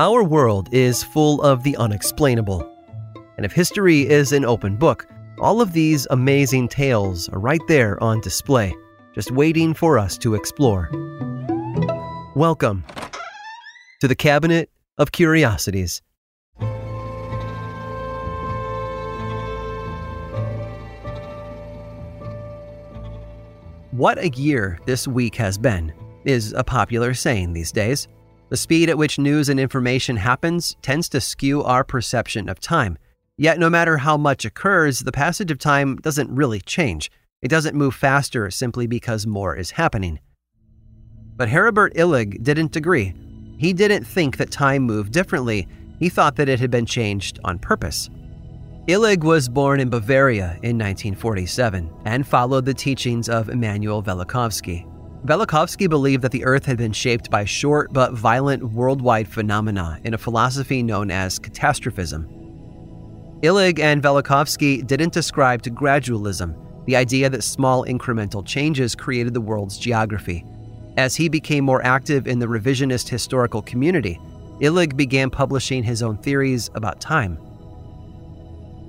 Our world is full of the unexplainable. And if history is an open book, all of these amazing tales are right there on display, just waiting for us to explore. Welcome to the Cabinet of Curiosities. What a year this week has been is a popular saying these days. The speed at which news and information happens tends to skew our perception of time. Yet, no matter how much occurs, the passage of time doesn't really change. It doesn't move faster simply because more is happening. But Heribert Illig didn't agree. He didn't think that time moved differently, he thought that it had been changed on purpose. Illig was born in Bavaria in 1947 and followed the teachings of Immanuel Velikovsky. Velikovsky believed that the Earth had been shaped by short but violent worldwide phenomena in a philosophy known as catastrophism. Illig and Velikovsky didn't ascribe to gradualism, the idea that small incremental changes created the world's geography. As he became more active in the revisionist historical community, Illig began publishing his own theories about time.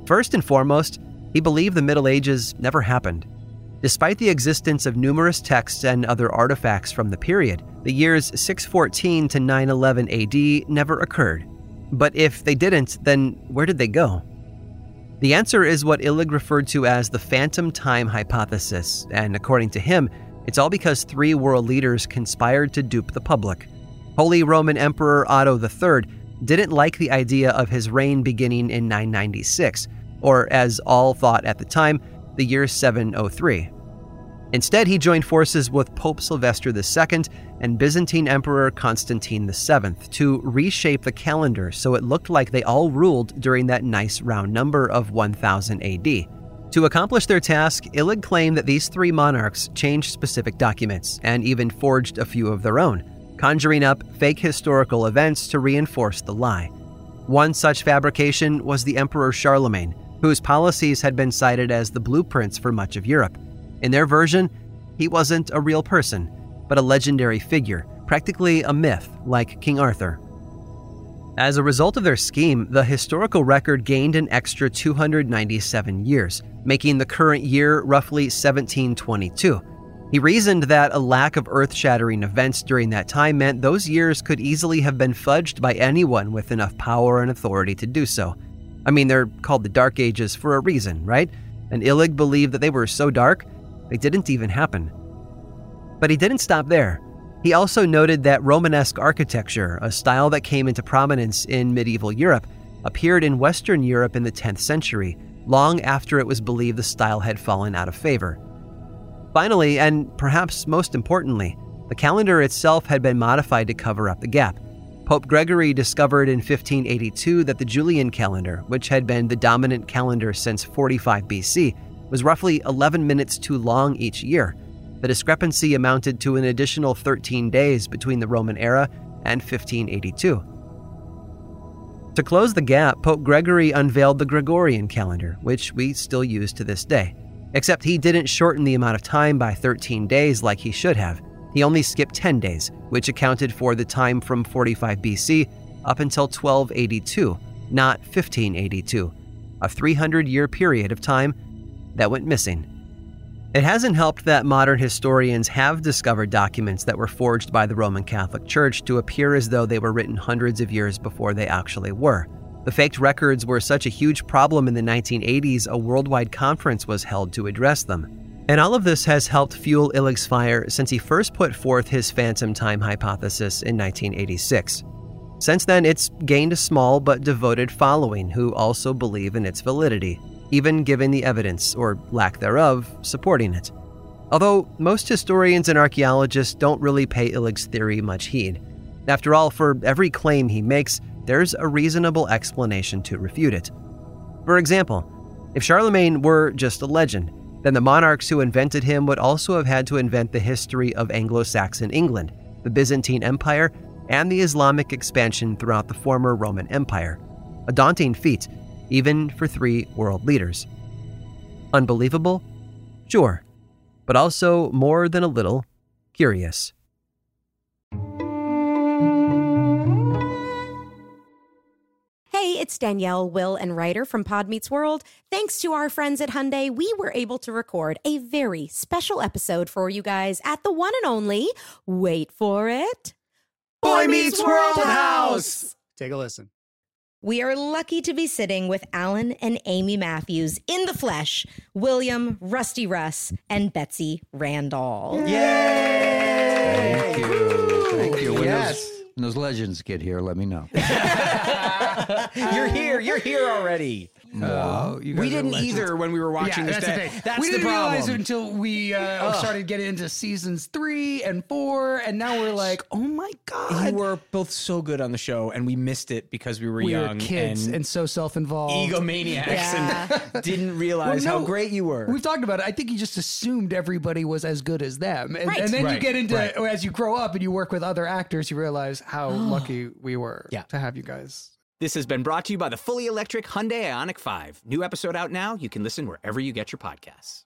First and foremost, he believed the Middle Ages never happened. Despite the existence of numerous texts and other artifacts from the period, the years 614 to 911 AD never occurred. But if they didn't, then where did they go? The answer is what Illig referred to as the phantom time hypothesis, and according to him, it's all because three world leaders conspired to dupe the public. Holy Roman Emperor Otto III didn't like the idea of his reign beginning in 996, or as all thought at the time, the year 703. Instead, he joined forces with Pope Sylvester II and Byzantine Emperor Constantine VII to reshape the calendar so it looked like they all ruled during that nice round number of 1000 AD. To accomplish their task, Illig claimed that these three monarchs changed specific documents and even forged a few of their own, conjuring up fake historical events to reinforce the lie. One such fabrication was the Emperor Charlemagne, whose policies had been cited as the blueprints for much of Europe. In their version, he wasn't a real person, but a legendary figure, practically a myth like King Arthur. As a result of their scheme, the historical record gained an extra 297 years, making the current year roughly 1722. He reasoned that a lack of earth shattering events during that time meant those years could easily have been fudged by anyone with enough power and authority to do so. I mean, they're called the Dark Ages for a reason, right? And Illig believed that they were so dark, they didn't even happen. But he didn't stop there. He also noted that Romanesque architecture, a style that came into prominence in medieval Europe, appeared in Western Europe in the 10th century, long after it was believed the style had fallen out of favor. Finally, and perhaps most importantly, the calendar itself had been modified to cover up the gap. Pope Gregory discovered in 1582 that the Julian calendar, which had been the dominant calendar since 45 BC, was roughly 11 minutes too long each year. The discrepancy amounted to an additional 13 days between the Roman era and 1582. To close the gap, Pope Gregory unveiled the Gregorian calendar, which we still use to this day. Except he didn't shorten the amount of time by 13 days like he should have. He only skipped 10 days, which accounted for the time from 45 BC up until 1282, not 1582, a 300 year period of time that went missing. It hasn't helped that modern historians have discovered documents that were forged by the Roman Catholic Church to appear as though they were written hundreds of years before they actually were. The faked records were such a huge problem in the 1980s, a worldwide conference was held to address them. And all of this has helped fuel Illig's fire since he first put forth his phantom time hypothesis in 1986. Since then, it's gained a small but devoted following who also believe in its validity, even given the evidence, or lack thereof, supporting it. Although most historians and archaeologists don't really pay Illig's theory much heed. After all, for every claim he makes, there's a reasonable explanation to refute it. For example, if Charlemagne were just a legend, then the monarchs who invented him would also have had to invent the history of Anglo Saxon England, the Byzantine Empire, and the Islamic expansion throughout the former Roman Empire. A daunting feat, even for three world leaders. Unbelievable? Sure, but also more than a little curious. Hey, it's Danielle, Will, and Rider from Pod Meets World. Thanks to our friends at Hyundai, we were able to record a very special episode for you guys at the one and only, wait for it, Boy Meets World House. Take a listen. We are lucky to be sitting with Alan and Amy Matthews in the flesh, William, Rusty Russ, and Betsy Randle. Yay! Thank you. Thank you. When, Yes. those, when those legends get here, let me know. you're here. You're here already. No, you we didn't either when we were watching yeah, this. that's the That- thing. That's we the didn't problem. realize it until we uh, started getting into seasons three and four, and now we're like, oh my god, you were both so good on the show, and we missed it because we were we young were kids and, and, so self-involved. egomaniacs Yeah. and didn't Well, realize how great you were. We've talked about it. I think you just assumed everybody was as good as them, and, Right. and then you get into right. as you grow up and you work with other actors, you realize how lucky we were Yeah. to have you guys. This has been brought to you by the fully electric Hyundai Ioniq 5. New episode out now. You can listen wherever you get your podcasts.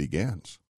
begins.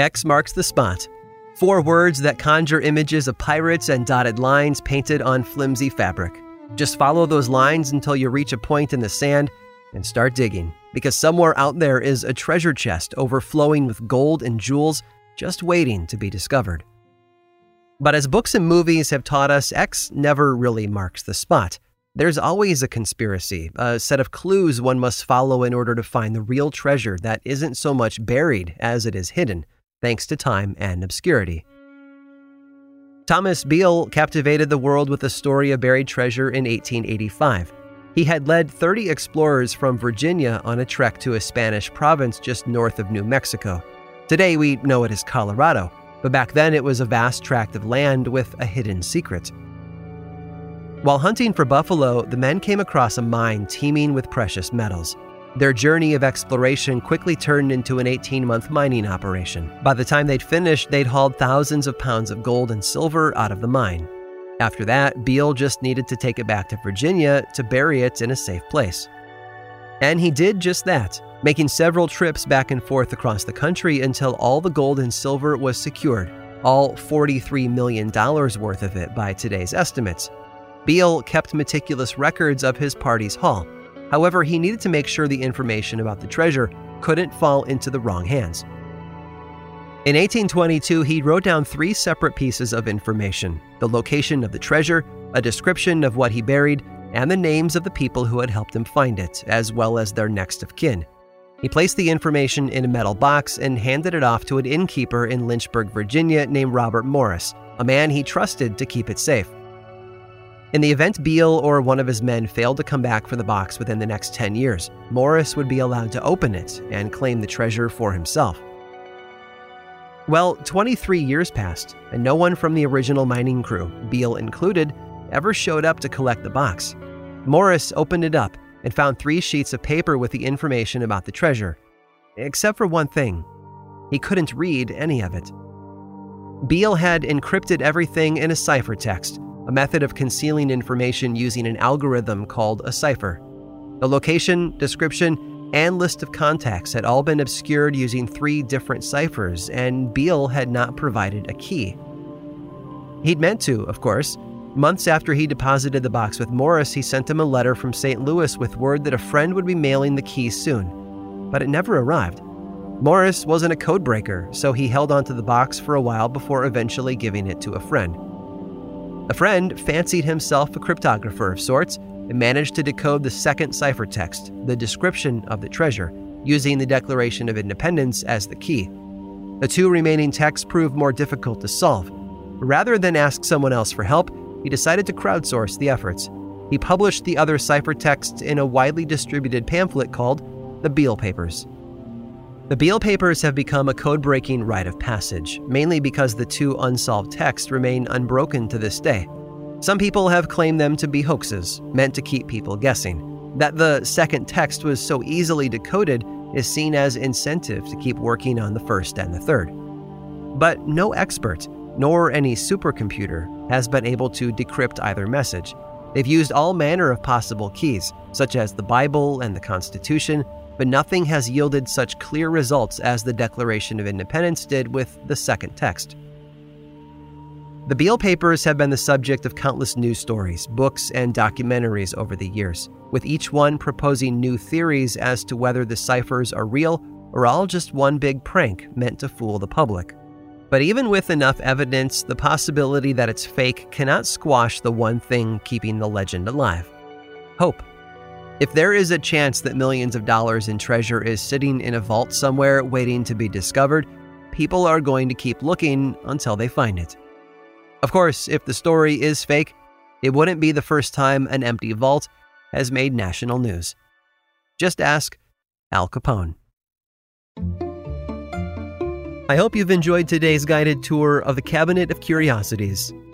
X marks the spot. Four words that conjure images of pirates and dotted lines painted on flimsy fabric. Just follow those lines until you reach a point in the sand and start digging, because somewhere out there is a treasure chest overflowing with gold and jewels just waiting to be discovered. But as books and movies have taught us, X never really marks the spot. There's always a conspiracy, a set of clues one must follow in order to find the real treasure that isn't so much buried as it is hidden, thanks to time and obscurity. Thomas Beale captivated the world with the story of buried treasure in 1885. He had led 30 explorers from Virginia on a trek to a Spanish province just north of New Mexico. Today we know it as Colorado, but back then it was a vast tract of land with a hidden secret. While hunting for buffalo, the men came across a mine teeming with precious metals. Their journey of exploration quickly turned into an 18 month mining operation. By the time they'd finished, they'd hauled thousands of pounds of gold and silver out of the mine. After that, Beale just needed to take it back to Virginia to bury it in a safe place. And he did just that, making several trips back and forth across the country until all the gold and silver was secured, all $43 million worth of it by today's estimates. Beale kept meticulous records of his party's haul. However, he needed to make sure the information about the treasure couldn't fall into the wrong hands. In 1822, he wrote down three separate pieces of information the location of the treasure, a description of what he buried, and the names of the people who had helped him find it, as well as their next of kin. He placed the information in a metal box and handed it off to an innkeeper in Lynchburg, Virginia named Robert Morris, a man he trusted to keep it safe. In the event Beale or one of his men failed to come back for the box within the next 10 years, Morris would be allowed to open it and claim the treasure for himself. Well, 23 years passed, and no one from the original mining crew, Beale included, ever showed up to collect the box. Morris opened it up and found three sheets of paper with the information about the treasure. Except for one thing he couldn't read any of it. Beale had encrypted everything in a ciphertext, a method of concealing information using an algorithm called a cipher. The location, description, and list of contacts had all been obscured using three different ciphers, and Beale had not provided a key. He'd meant to, of course, Months after he deposited the box with Morris, he sent him a letter from St. Louis with word that a friend would be mailing the key soon. But it never arrived. Morris wasn't a codebreaker, so he held onto the box for a while before eventually giving it to a friend. A friend fancied himself a cryptographer of sorts and managed to decode the second ciphertext, the description of the treasure, using the Declaration of Independence as the key. The two remaining texts proved more difficult to solve. Rather than ask someone else for help, he decided to crowdsource the efforts. He published the other ciphertexts in a widely distributed pamphlet called The Beale Papers. The Beale Papers have become a code breaking rite of passage, mainly because the two unsolved texts remain unbroken to this day. Some people have claimed them to be hoaxes, meant to keep people guessing. That the second text was so easily decoded is seen as incentive to keep working on the first and the third. But no expert, nor any supercomputer, has been able to decrypt either message. They've used all manner of possible keys, such as the Bible and the Constitution, but nothing has yielded such clear results as the Declaration of Independence did with the second text. The Beale Papers have been the subject of countless news stories, books, and documentaries over the years, with each one proposing new theories as to whether the ciphers are real or all just one big prank meant to fool the public. But even with enough evidence, the possibility that it's fake cannot squash the one thing keeping the legend alive hope. If there is a chance that millions of dollars in treasure is sitting in a vault somewhere waiting to be discovered, people are going to keep looking until they find it. Of course, if the story is fake, it wouldn't be the first time an empty vault has made national news. Just ask Al Capone. I hope you've enjoyed today's guided tour of the Cabinet of Curiosities.